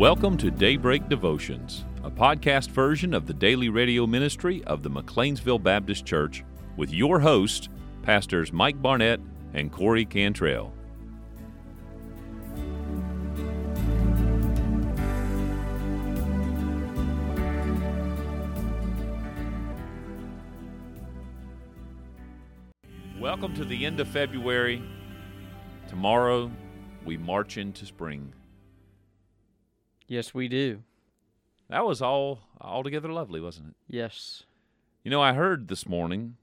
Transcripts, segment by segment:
Welcome to Daybreak Devotions, a podcast version of the daily radio ministry of the McLeansville Baptist Church with your hosts, Pastors Mike Barnett and Corey Cantrell. Welcome to the end of February. Tomorrow, we march into spring. Yes, we do. That was all altogether lovely, wasn't it? Yes. You know, I heard this morning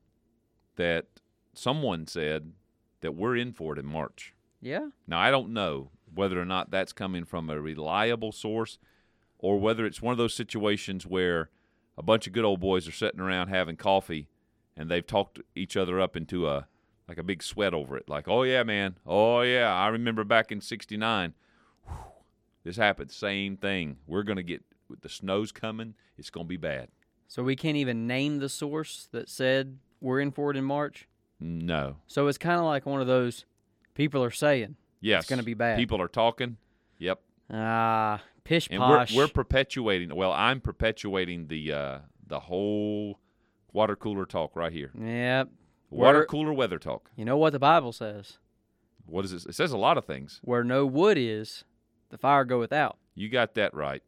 that someone said that we're in for it in March. Yeah. Now, I don't know whether or not that's coming from a reliable source or whether it's one of those situations where a bunch of good old boys are sitting around having coffee and they've talked each other up into a like a big sweat over it. Like, oh yeah, man. Oh yeah, I remember back in 69 this happened. Same thing. We're going to get with the snow's coming. It's going to be bad. So we can't even name the source that said we're in for it in March. No. So it's kind of like one of those people are saying Yes. it's going to be bad. People are talking. Yep. ah pish And we're, we're perpetuating. Well, I'm perpetuating the uh, the whole water cooler talk right here. yep. Water cooler weather talk. You know what the Bible says? What is it? It says a lot of things. Where no wood is, the fire goeth out. You got that right.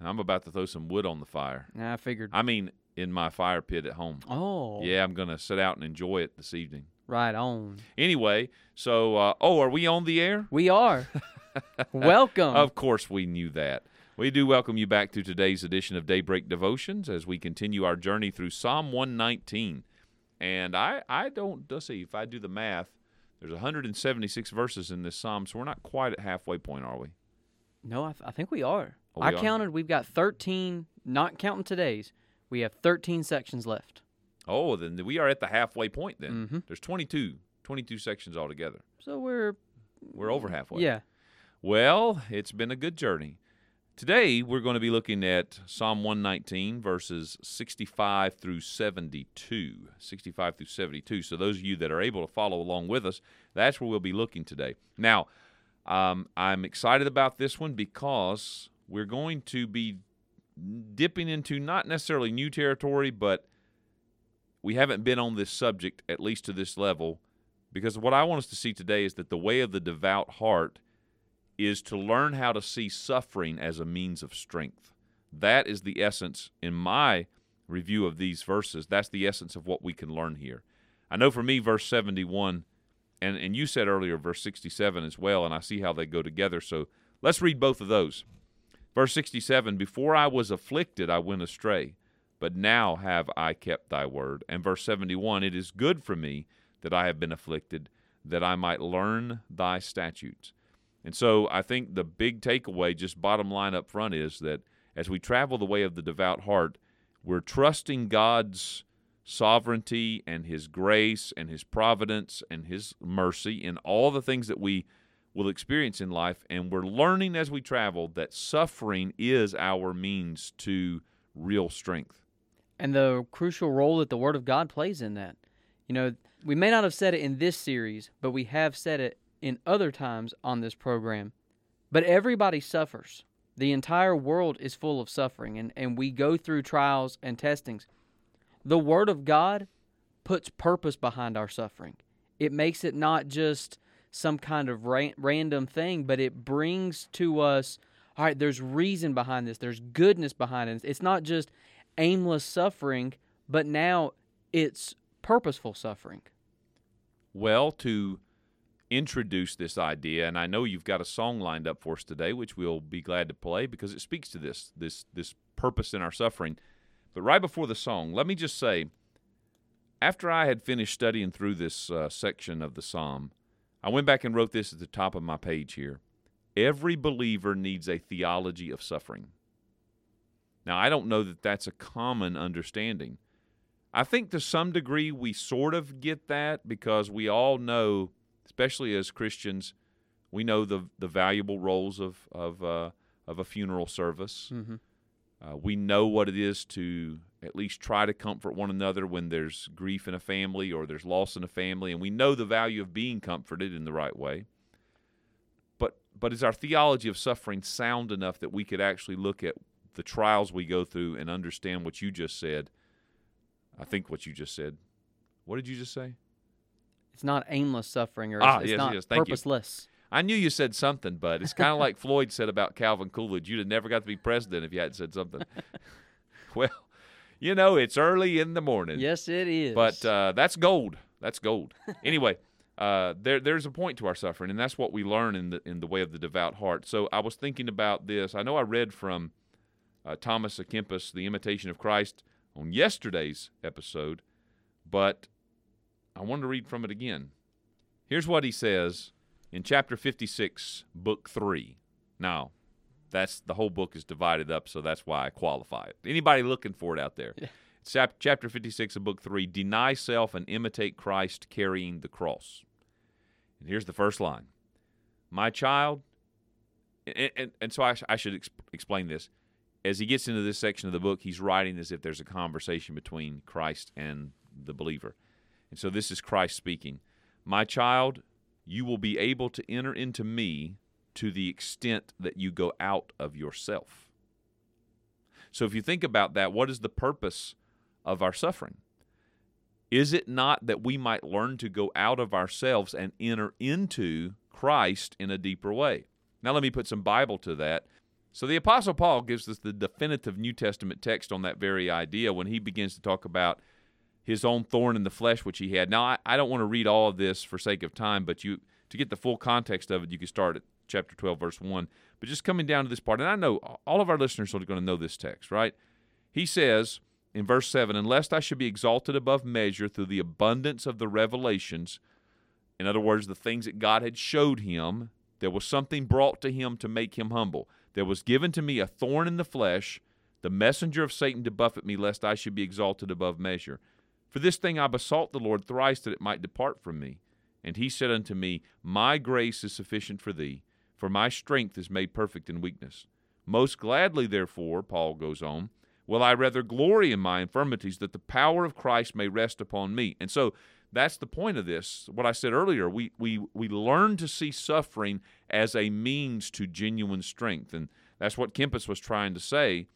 I'm about to throw some wood on the fire. I figured. I mean, in my fire pit at home. oh. Yeah, I'm going to sit out and enjoy it this evening. Right on. Anyway, so uh, oh, are we on the air? We are. Welcome. Of course, we knew that. We do welcome you back to today's edition of Daybreak Devotions as we continue our journey through Psalm 119. And I, I don't, let's see, if I do the math, there's 176 verses in this psalm, so we're not quite at halfway point, are we? No, I, th- I think we are. Oh, we I are? counted. We've got 13, not counting today's. We have 13 sections left. Oh, then we are at the halfway point then. Mhm. There's 22, 22 sections altogether. So we're. We're over halfway. Yeah. Well, it's been a good journey. Today, we're going to be looking at Psalm 119, verses 65 through 72. 65 through 72. So, those of you that are able to follow along with us, that's where we'll be looking today. Now, um, I'm excited about this one because we're going to be dipping into not necessarily new territory, but we haven't been on this subject, at least to this level, because what I want us to see today is that the way of the devout heart is to learn how to see suffering as a means of strength. That is the essence, in my review of these verses, that's the essence of what we can learn here. I know for me, verse 71, and, and you said earlier, verse 67 as well, and I see how they go together. So let's read both of those. Verse 67 Before I was afflicted, I went astray, but now have I kept thy word. And verse 71 It is good for me that I have been afflicted, that I might learn thy statutes. And so I think the big takeaway, just bottom line up front, is that as we travel the way of the devout heart, we're trusting God's sovereignty and His grace and His providence and His mercy in all the things that we will experience in life. And we're learning as we travel that suffering is our means to real strength. and the crucial role that the Word of God plays in that. You know, we may not have said it in this series, but we have said it in other times on this program. But everybody suffers. The entire world is full of suffering, and, and we go through trials and testings. The Word of God puts purpose behind our suffering. It makes it not just some kind of ra- random thing, but it brings to us, all right, there's reason behind this, there's goodness behind it. It's not just aimless suffering, but now it's purposeful suffering. Well, to introduce this idea, and I know you've got a song lined up for us today, which we'll be glad to play because it speaks to this this this purpose in our suffering. But right before the song, let me just say, after I had finished studying through this uh, section of the psalm, I went back and wrote this at the top of my page here. Every believer needs a theology of suffering. Now, I don't know that that's a common understanding. I think to some degree we sort of get that because we all know, especially as Christians, we know the the valuable roles of of uh, of a funeral service. Mm-hmm. Uh, we know what it is to at least try to comfort one another when there's grief in a family or there's loss in a family, and we know the value of being comforted in the right way. But but is our theology of suffering sound enough that we could actually look at the trials we go through and understand what you just said? I think what you just said. What did you just say? It's not aimless suffering or Ah, it's, yes, not yes, thank you. I knew you said something, but it's kind of like Floyd said about Calvin Coolidge. You'd have never got to be president if you hadn't said something. well, you know, it's early in the morning. Yes, it is. But uh, that's gold. That's gold. anyway, uh, there there's a point to our suffering, and that's what we learn in the in the way of the devout heart. So I was thinking about this. I know I read from uh, Thomas à Kempis, The Imitation of Christ, on yesterday's episode, but I wanted to read from it again. Here's what he says in chapter 56, book 3. Now, that's the whole book is divided up, so that's why I qualify it. Anybody looking for it out there? Yeah. Chap- chapter 56 of book 3 Deny self and imitate Christ carrying the cross. And here's the first line My child, and, and, and so I, sh- I should ex- explain this. As he gets into this section of the book, he's writing as if there's a conversation between Christ and the believer. And so this is Christ speaking. My child, you will be able to enter into me to the extent that you go out of yourself. So if you think about that, what is the purpose of our suffering? Is it not that we might learn to go out of ourselves and enter into Christ in a deeper way? Now, let me put some Bible to that. So, the Apostle Paul gives us the definitive New Testament text on that very idea when he begins to talk about his own thorn in the flesh, which he had. Now, I, I don't want to read all of this for sake of time, but you to get the full context of it, you can start at chapter 12, verse 1. But just coming down to this part, and I know all of our listeners are going to know this text, right? He says in verse 7 Unless I should be exalted above measure through the abundance of the revelations, in other words, the things that God had showed him, there was something brought to him to make him humble. There was given to me a thorn in the flesh, the messenger of Satan to buffet me, lest I should be exalted above measure. For this thing I besought the Lord thrice that it might depart from me. And he said unto me, My grace is sufficient for thee, for my strength is made perfect in weakness. Most gladly, therefore, Paul goes on, will I rather glory in my infirmities, that the power of Christ may rest upon me. And so that's the point of this. What I said earlier, we, we, we learn to see suffering as a means to genuine strength. And that's what Kempis was trying to say,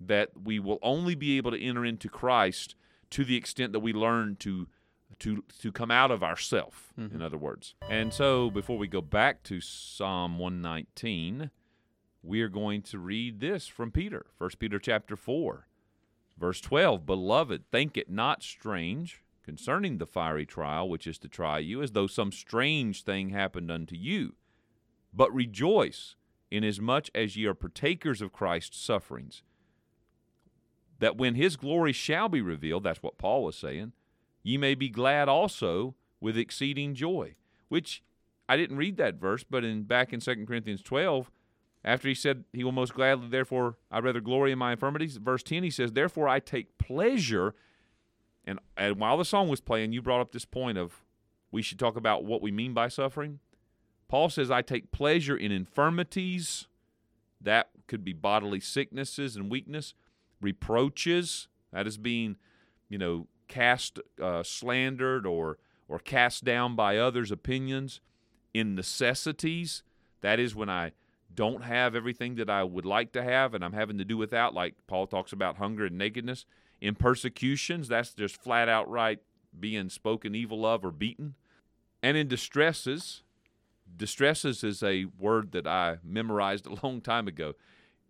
that we will only be able to enter into Christ to the extent that we learn to to to come out of ourself in mm-hmm. other words. And so before we go back to psalm 119 we are going to read this from peter 1 peter chapter 4 verse 12 beloved think it not strange concerning the fiery trial which is to try you as though some strange thing happened unto you. But rejoice inasmuch as ye are partakers of christ's sufferings that when his glory shall be revealed, that's what Paul was saying, ye may be glad also with exceeding joy. Which I didn't read that verse, but in back in 2 Corinthians 12, after he said he will most gladly, therefore I rather glory in my infirmities, verse 10, he says, Therefore I take pleasure. And, and while the song was playing, you brought up this point of we should talk about what we mean by suffering. Paul says, I take pleasure in infirmities. That could be bodily sicknesses and weakness reproaches that is being you know cast uh, slandered or or cast down by others opinions in necessities. That is when i don't have everything that i would like to have and i'm having to do without like paul talks about hunger and nakedness. In persecutions that's just flat out right being spoken evil of or beaten. And in distresses distresses is a word that i memorized a long time ago.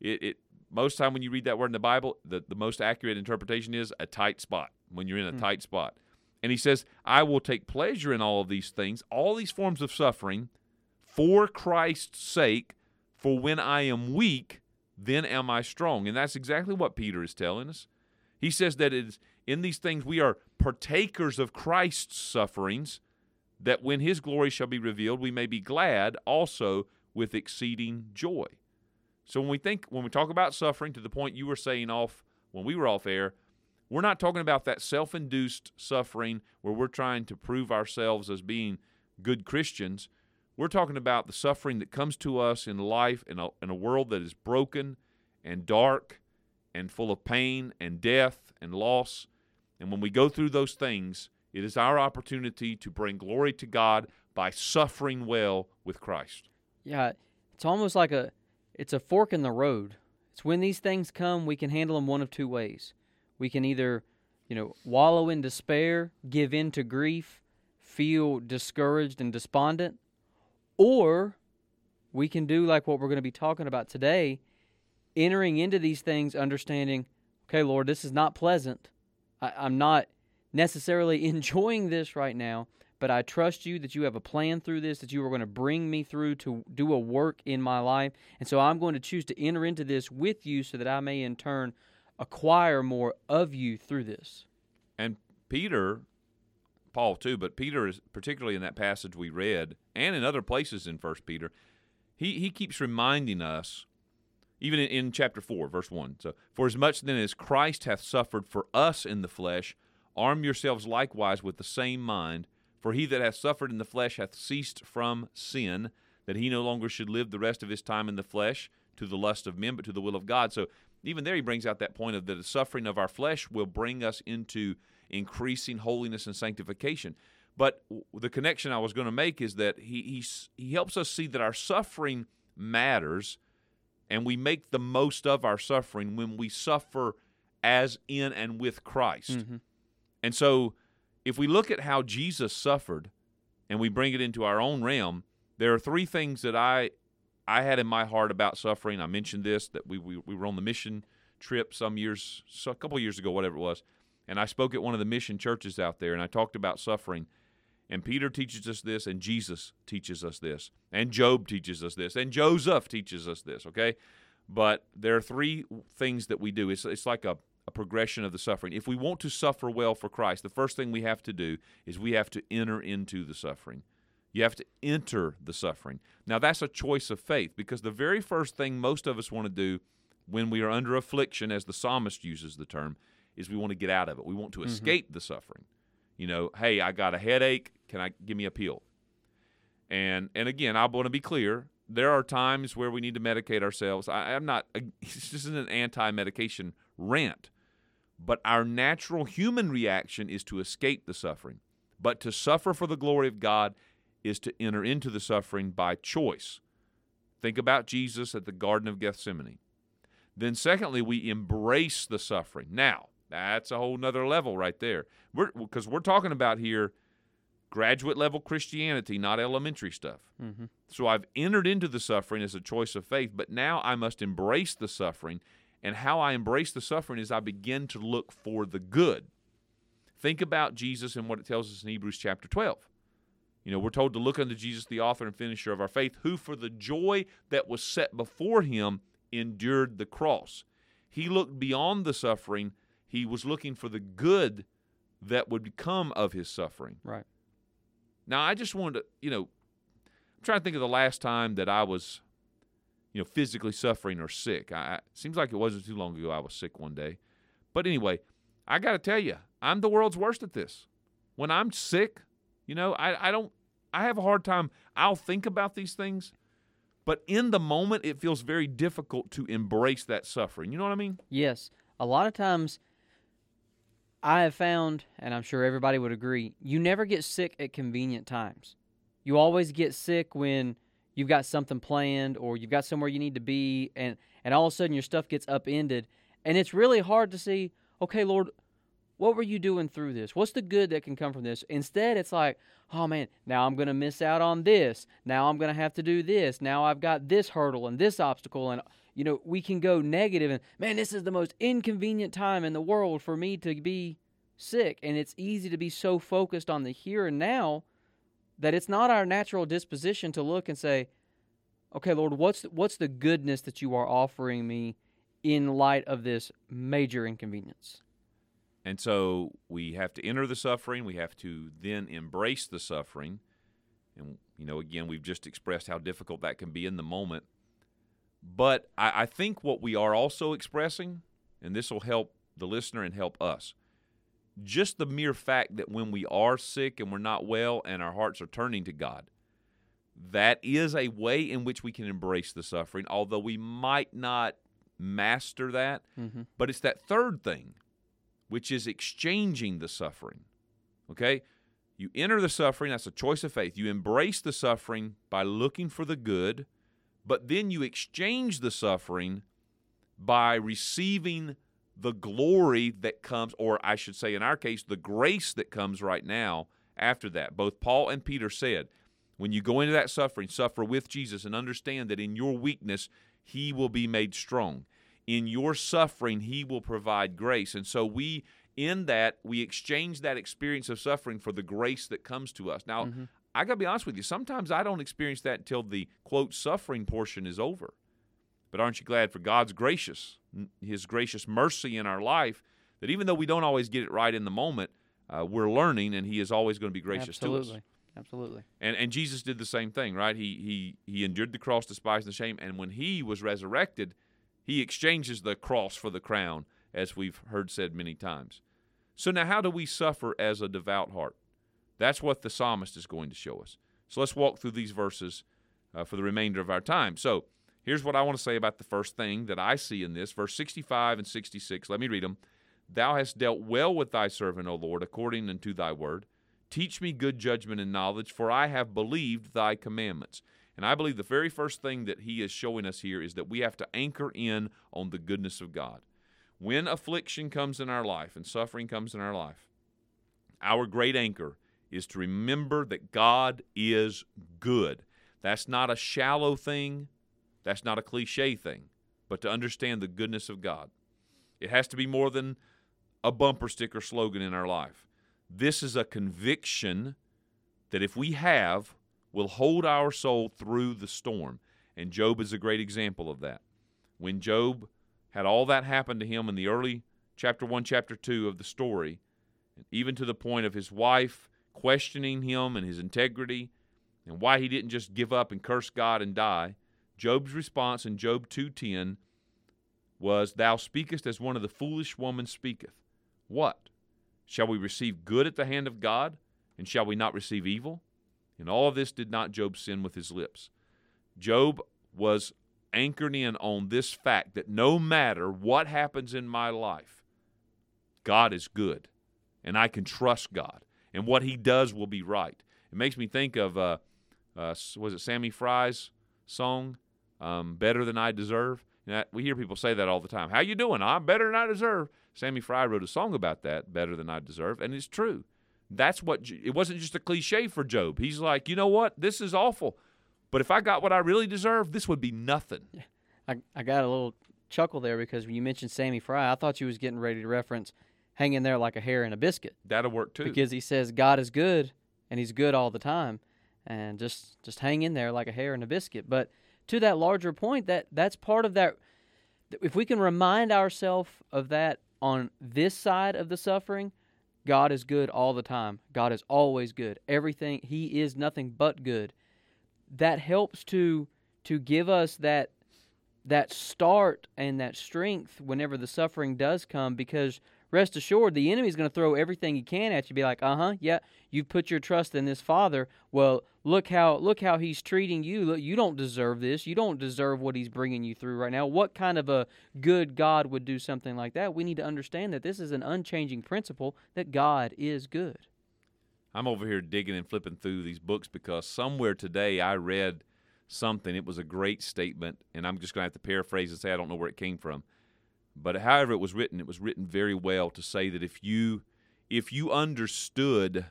It, it most time when you read that word in the Bible, the, the most accurate interpretation is a tight spot, when you're in a hmm. tight spot. And he says, I will take pleasure in all of these things, all these forms of suffering, for Christ's sake, for when I am weak, then am I strong. And that's exactly what Peter is telling us. He says that it is in these things we are partakers of Christ's sufferings, that when his glory shall be revealed, we may be glad also with exceeding joy. So when we think when we talk about suffering to the point you were saying off when we were off air, we're not talking about that self-induced suffering where we're trying to prove ourselves as being good Christians. We're talking about the suffering that comes to us in life in a, in a world that is broken and dark and full of pain and death and loss. And when we go through those things, it is our opportunity to bring glory to God by suffering well with Christ. Yeah, it's almost like a it's a fork in the road. It's when these things come, we can handle them one of two ways. We can either, you know, wallow in despair, give in to grief, feel discouraged and despondent, or we can do like what we're going to be talking about today, entering into these things, understanding, okay, Lord, this is not pleasant. I, I'm not necessarily enjoying this right now, but I trust you that you have a plan through this, that you are going to bring me through to do a work in my life. And so I'm going to choose to enter into this with you so that I may in turn acquire more of you through this. And Peter, Paul too, but Peter is particularly in that passage we read and in other places in First Peter, he, he keeps reminding us, even in, in chapter 4, verse 1. So, for as much then as Christ hath suffered for us in the flesh, arm yourselves likewise with the same mind for he that hath suffered in the flesh hath ceased from sin, that he no longer should live the rest of his time in the flesh to the lust of men, but to the will of God. So even there he brings out that point of that the suffering of our flesh will bring us into increasing holiness and sanctification. But the connection I was going to make is that he, he, he helps us see that our suffering matters and we make the most of our suffering when we suffer as in and with Christ. Mm-hmm. And so if we look at how Jesus suffered and we bring it into our own realm, there are three things that I I had in my heart about suffering. I mentioned this that we we, we were on the mission trip some years, so a couple years ago, whatever it was, and I spoke at one of the mission churches out there, and I talked about suffering. And Peter teaches us this, and Jesus teaches us this, and Job teaches us this, and Joseph teaches us this. Okay, but there are three things that we do. It's it's like a a progression of the suffering. If we want to suffer well for Christ, the first thing we have to do is we have to enter into the suffering. You have to enter the suffering. Now, that's a choice of faith because the very first thing most of us want to do when we are under affliction, as the psalmist uses the term, is we want to get out of it. We want to mm-hmm. escape the suffering. You know, hey, I got a headache. Can I give me a pill? And and again, I want to be clear. There are times where we need to medicate ourselves. I, am not. This isn't an anti-medication rant. But our natural human reaction is to escape the suffering. But to suffer for the glory of God is to enter into the suffering by choice. Think about Jesus at the Garden of Gethsemane. Then, secondly, we embrace the suffering. Now, that's a whole nother level right there. Because we're, we're, talking about here graduate level Christianity, not elementary stuff. Mm-hmm. So I've entered into the suffering as a choice of faith, but now I must embrace the suffering and how I embrace the suffering is I begin to look for the good. Think about Jesus and what it tells us in Hebrews chapter 12. You know, we're told to look unto Jesus, the author and finisher of our faith, who for the joy that was set before him endured the cross. He looked beyond the suffering, he was looking for the good that would come of his suffering. Right. Now, I just wanted to, you know, I'm trying to think of the last time that I was you know, physically suffering or sick. I, seems like it wasn't too long ago I was sick one day. But anyway, I got to tell you, I'm the world's worst at this. When I'm sick, you know, I, I don't, I have a hard time. I'll think about these things, but in the moment, it feels very difficult to embrace that suffering. You know what I mean? Yes. A lot of times, I have found, and I'm sure everybody would agree, you never get sick at convenient times. You always get sick when you've got something planned or you've got somewhere you need to be and and all of a sudden your stuff gets upended and it's really hard to see okay lord what were you doing through this? What's the good that can come from this? Instead it's like oh man now i'm going to miss out on this. Now i'm going to have to do this. Now i've got this hurdle and this obstacle and you know we can go negative and man this is the most inconvenient time in the world for me to be sick and it's easy to be so focused on the here and now that it's not our natural disposition to look and say, okay, Lord, what's the, what's the goodness that you are offering me in light of this major inconvenience? And so we have to enter the suffering. We have to then embrace the suffering. And, you know, again, we've just expressed how difficult that can be in the moment. But I, I think what we are also expressing, and this will help the listener and help us, just the mere fact that when we are sick and we're not well and our hearts are turning to God, that is a way in which we can embrace the suffering, although we might not master that. Mm-hmm. But it's that third thing, which is exchanging the suffering. Okay? You enter the suffering, that's a choice of faith. You embrace the suffering by looking for the good, but then you exchange the suffering by receiving the glory that comes, or I should say, in our case, the grace that comes right now after that. Both Paul and Peter said, when you go into that suffering, suffer with Jesus and understand that in your weakness, he will be made strong. In your suffering, he will provide grace. And so we, in that, we exchange that experience of suffering for the grace that comes to us. Now, Mm-hmm. I got to be honest with you, sometimes I don't experience that until the quote suffering portion is over. But aren't you glad for God's gracious, His gracious mercy in our life, that even though we don't always get it right in the moment, uh, we're learning, and He is always going to be gracious to us. Absolutely. Absolutely. And and Jesus did the same thing, right? He he he endured the cross, despised the shame, and when He was resurrected, He exchanges the cross for the crown, as we've heard said many times. So now, how do we suffer as a devout heart? That's what the psalmist is going to show us. So let's walk through these verses uh, for the remainder of our time. So here's what I want to say about the first thing that I see in this verse 65 and 66. Let me read them. Thou hast dealt well with thy servant, O Lord, according unto thy word. Teach me good judgment and knowledge, for I have believed thy commandments. And I believe the very first thing that he is showing us here is that we have to anchor in on the goodness of God. When affliction comes in our life and suffering comes in our life, our great anchor is to remember that God is good. That's not a shallow thing, that's not a cliche thing, but to understand the goodness of God. It has to be more than a bumper sticker slogan in our life. This is a conviction that if we have, will hold our soul through the storm. And Job is a great example of that. When Job had all that happen to him in the early chapter 1, chapter 2 of the story, even to the point of his wife questioning him and his integrity and why he didn't just give up and curse God and die, Job's response in Job 2:10 was, "Thou speakest as one of the foolish woman speaketh. What? Shall we receive good at the hand of God, and shall we not receive evil?" In all of this did not Job sin with his lips. Job was anchored in on this fact that no matter what happens in my life, God is good, and I can trust God, and what He does will be right. It makes me think of uh, uh, was it Sammy Fry's song, um, "Better Than I Deserve." Know, we hear people say that all the time. How you doing? I'm better than I deserve. Sammy Fry wrote a song about that, "Better Than I Deserve," and it's true. That's what it wasn't just a cliche for Job. He's like, you know what? This is awful, but if I got what I really deserve, this would be nothing. I, I got a little chuckle there because when you mentioned Sammy Fry, I thought you was getting ready to reference hanging there like a hair in a biscuit That'll work too. because he says God is good and he's good all the time and just just hang in there like a hair in a biscuit. But to that larger point that that's part of that if we can remind ourselves of that on this side of the suffering, God is good all the time. God is always good. Everything he is nothing but good. That helps to to give us that that start and that strength whenever the suffering does come because rest assured the enemy is going to throw everything he can at you be like uh-huh yeah You've put your trust in this father. Well look how look how he's treating you. Look you don't deserve this. You don't deserve what he's bringing you through right now. What kind of a good god would do something like that? We need to understand that this is an unchanging principle that god is good. I'm over here digging and flipping through these books because somewhere today I read something. It was a great statement, and I'm just going to have to paraphrase and say I don't know where it came from. But however it was written, it was written very well to say that if you if you understood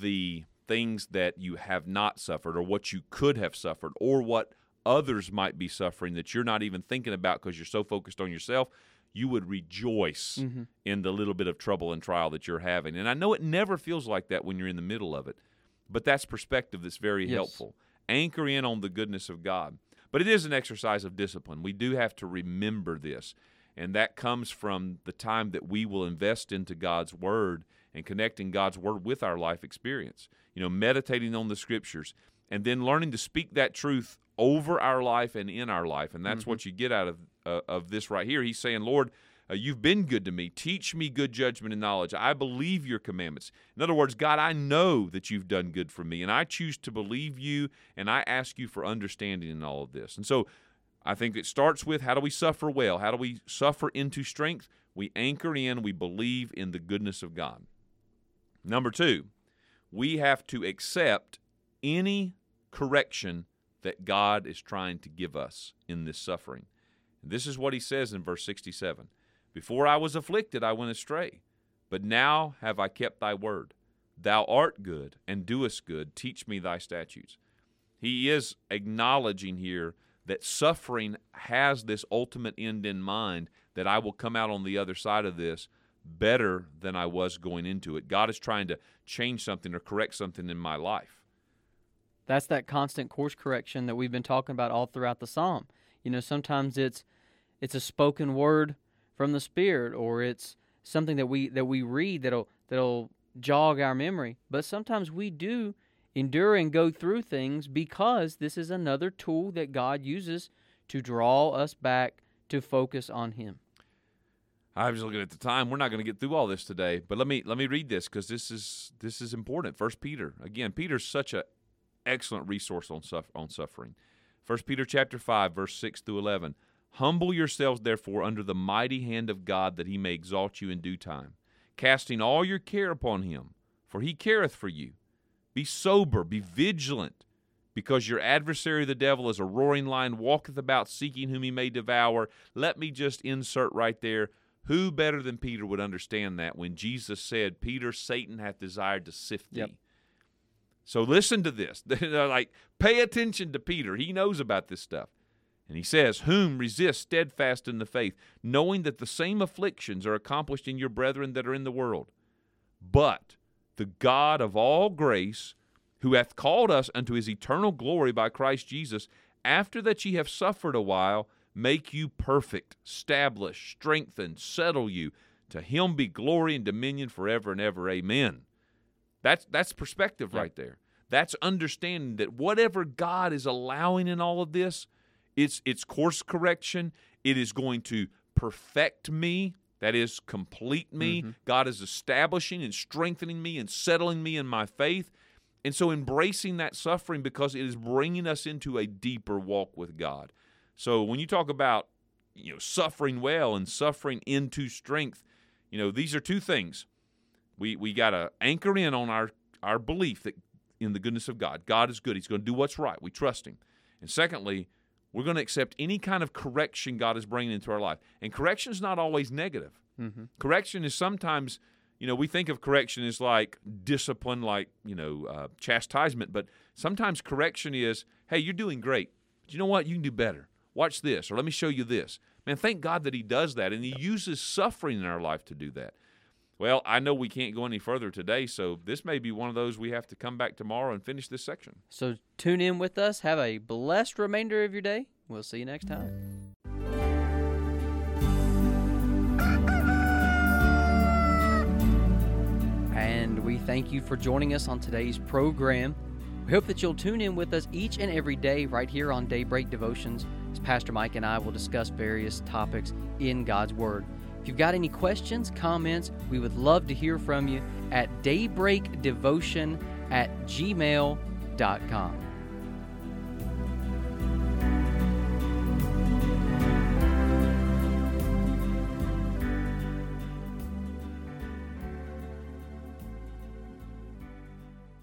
the things that you have not suffered or what you could have suffered or what others might be suffering that you're not even thinking about because you're so focused on yourself, you would rejoice mm-hmm. in the little bit of trouble and trial that you're having. And I know it never feels like that when you're in the middle of it, but that's perspective that's very Yes. helpful. Anchor in on the goodness of God. But it is an exercise of discipline. We do have to remember this. And that comes from the time that we will invest into God's Word and connecting God's Word with our life experience. You know, meditating on the Scriptures and then learning to speak that truth over our life and in our life. And that's what you get out of, uh, of this right here. He's saying, Lord, uh, you've been good to me. Teach me good judgment and knowledge. I believe your commandments. In other words, God, I know that you've done good for me, and I choose to believe you, and I ask you for understanding in all of this. And so I think it starts with how do we suffer well? How do we suffer into strength? We anchor in, we believe in the goodness of God. Number two, we have to accept any correction that God is trying to give us in this suffering. This is what he says in verse 67 Before I was afflicted, I went astray, but now have I kept thy word. Thou art good and doest good. Teach me thy statutes. He is acknowledging here that suffering has this ultimate end in mind that I will come out on the other side of this better than I was going into it. God is trying to change something or correct something in my life. That's that constant course correction that we've been talking about all throughout the psalm. You know, sometimes it's it's a spoken word from the spirit or it's something that we that we read that'll that'll jog our memory. But sometimes we do endure and go through things because this is another tool that God uses to draw us back to focus on him. I was looking at the time. We're not going to get through all this today, but let me let me read this because this is this is important. First Peter again. Peter's such a excellent resource on suffer, on suffering. First Peter chapter five verse six through eleven. Humble yourselves therefore under the mighty hand of God that He may exalt you in due time, casting all your care upon Him, for He careth for you. Be sober, be vigilant, because your adversary the devil is a roaring lion walketh about seeking whom he may devour. Let me just insert right there who better than Peter would understand that when Jesus said, Peter, Satan hath desired to sift thee? Yep. So listen to this. like, pay attention to Peter. He knows about this stuff. And he says, Whom resist steadfast in the faith, knowing that the same afflictions are accomplished in your brethren that are in the world. But the God of all grace, who hath called us unto his eternal glory by Christ Jesus, after that ye have suffered a while, make you perfect, establish, strengthen, settle you. To him be glory and dominion forever and ever. Amen. That's that's perspective right there. That's understanding that whatever God is allowing in all of this, it's it's course correction. It is going to perfect me. That is complete me. Mm-hmm. God is establishing and strengthening me and settling me in my faith. And so embracing that suffering because it is bringing us into a deeper walk with God. So when you talk about you know suffering well and suffering into strength, you know these are two things. We we got to anchor in on our our belief that in the goodness of God. God is good. He's going to do what's right. We trust him. And secondly, we're going to accept any kind of correction God is bringing into our life. And correction is not always negative. Mm-hmm. Correction is sometimes, you know, we think of correction as like discipline, like, you know, uh, chastisement, but sometimes correction is, hey, you're doing great. But you know what? You can do better. Watch this, or let me show you this. Man, thank God that He does that, and He uses suffering in our life to do that. Well, I know we can't go any further today, so this may be one of those we have to come back tomorrow and finish this section. So tune in with us. Have a blessed remainder of your day. We'll see you next time. And we thank you for joining us on today's program. We hope that you'll tune in with us each and every day right here on Daybreak Devotions as Pastor Mike and I will discuss various topics in God's Word. If you've got any questions, comments, we would love to hear from you at daybreakdevotion at gmail.com.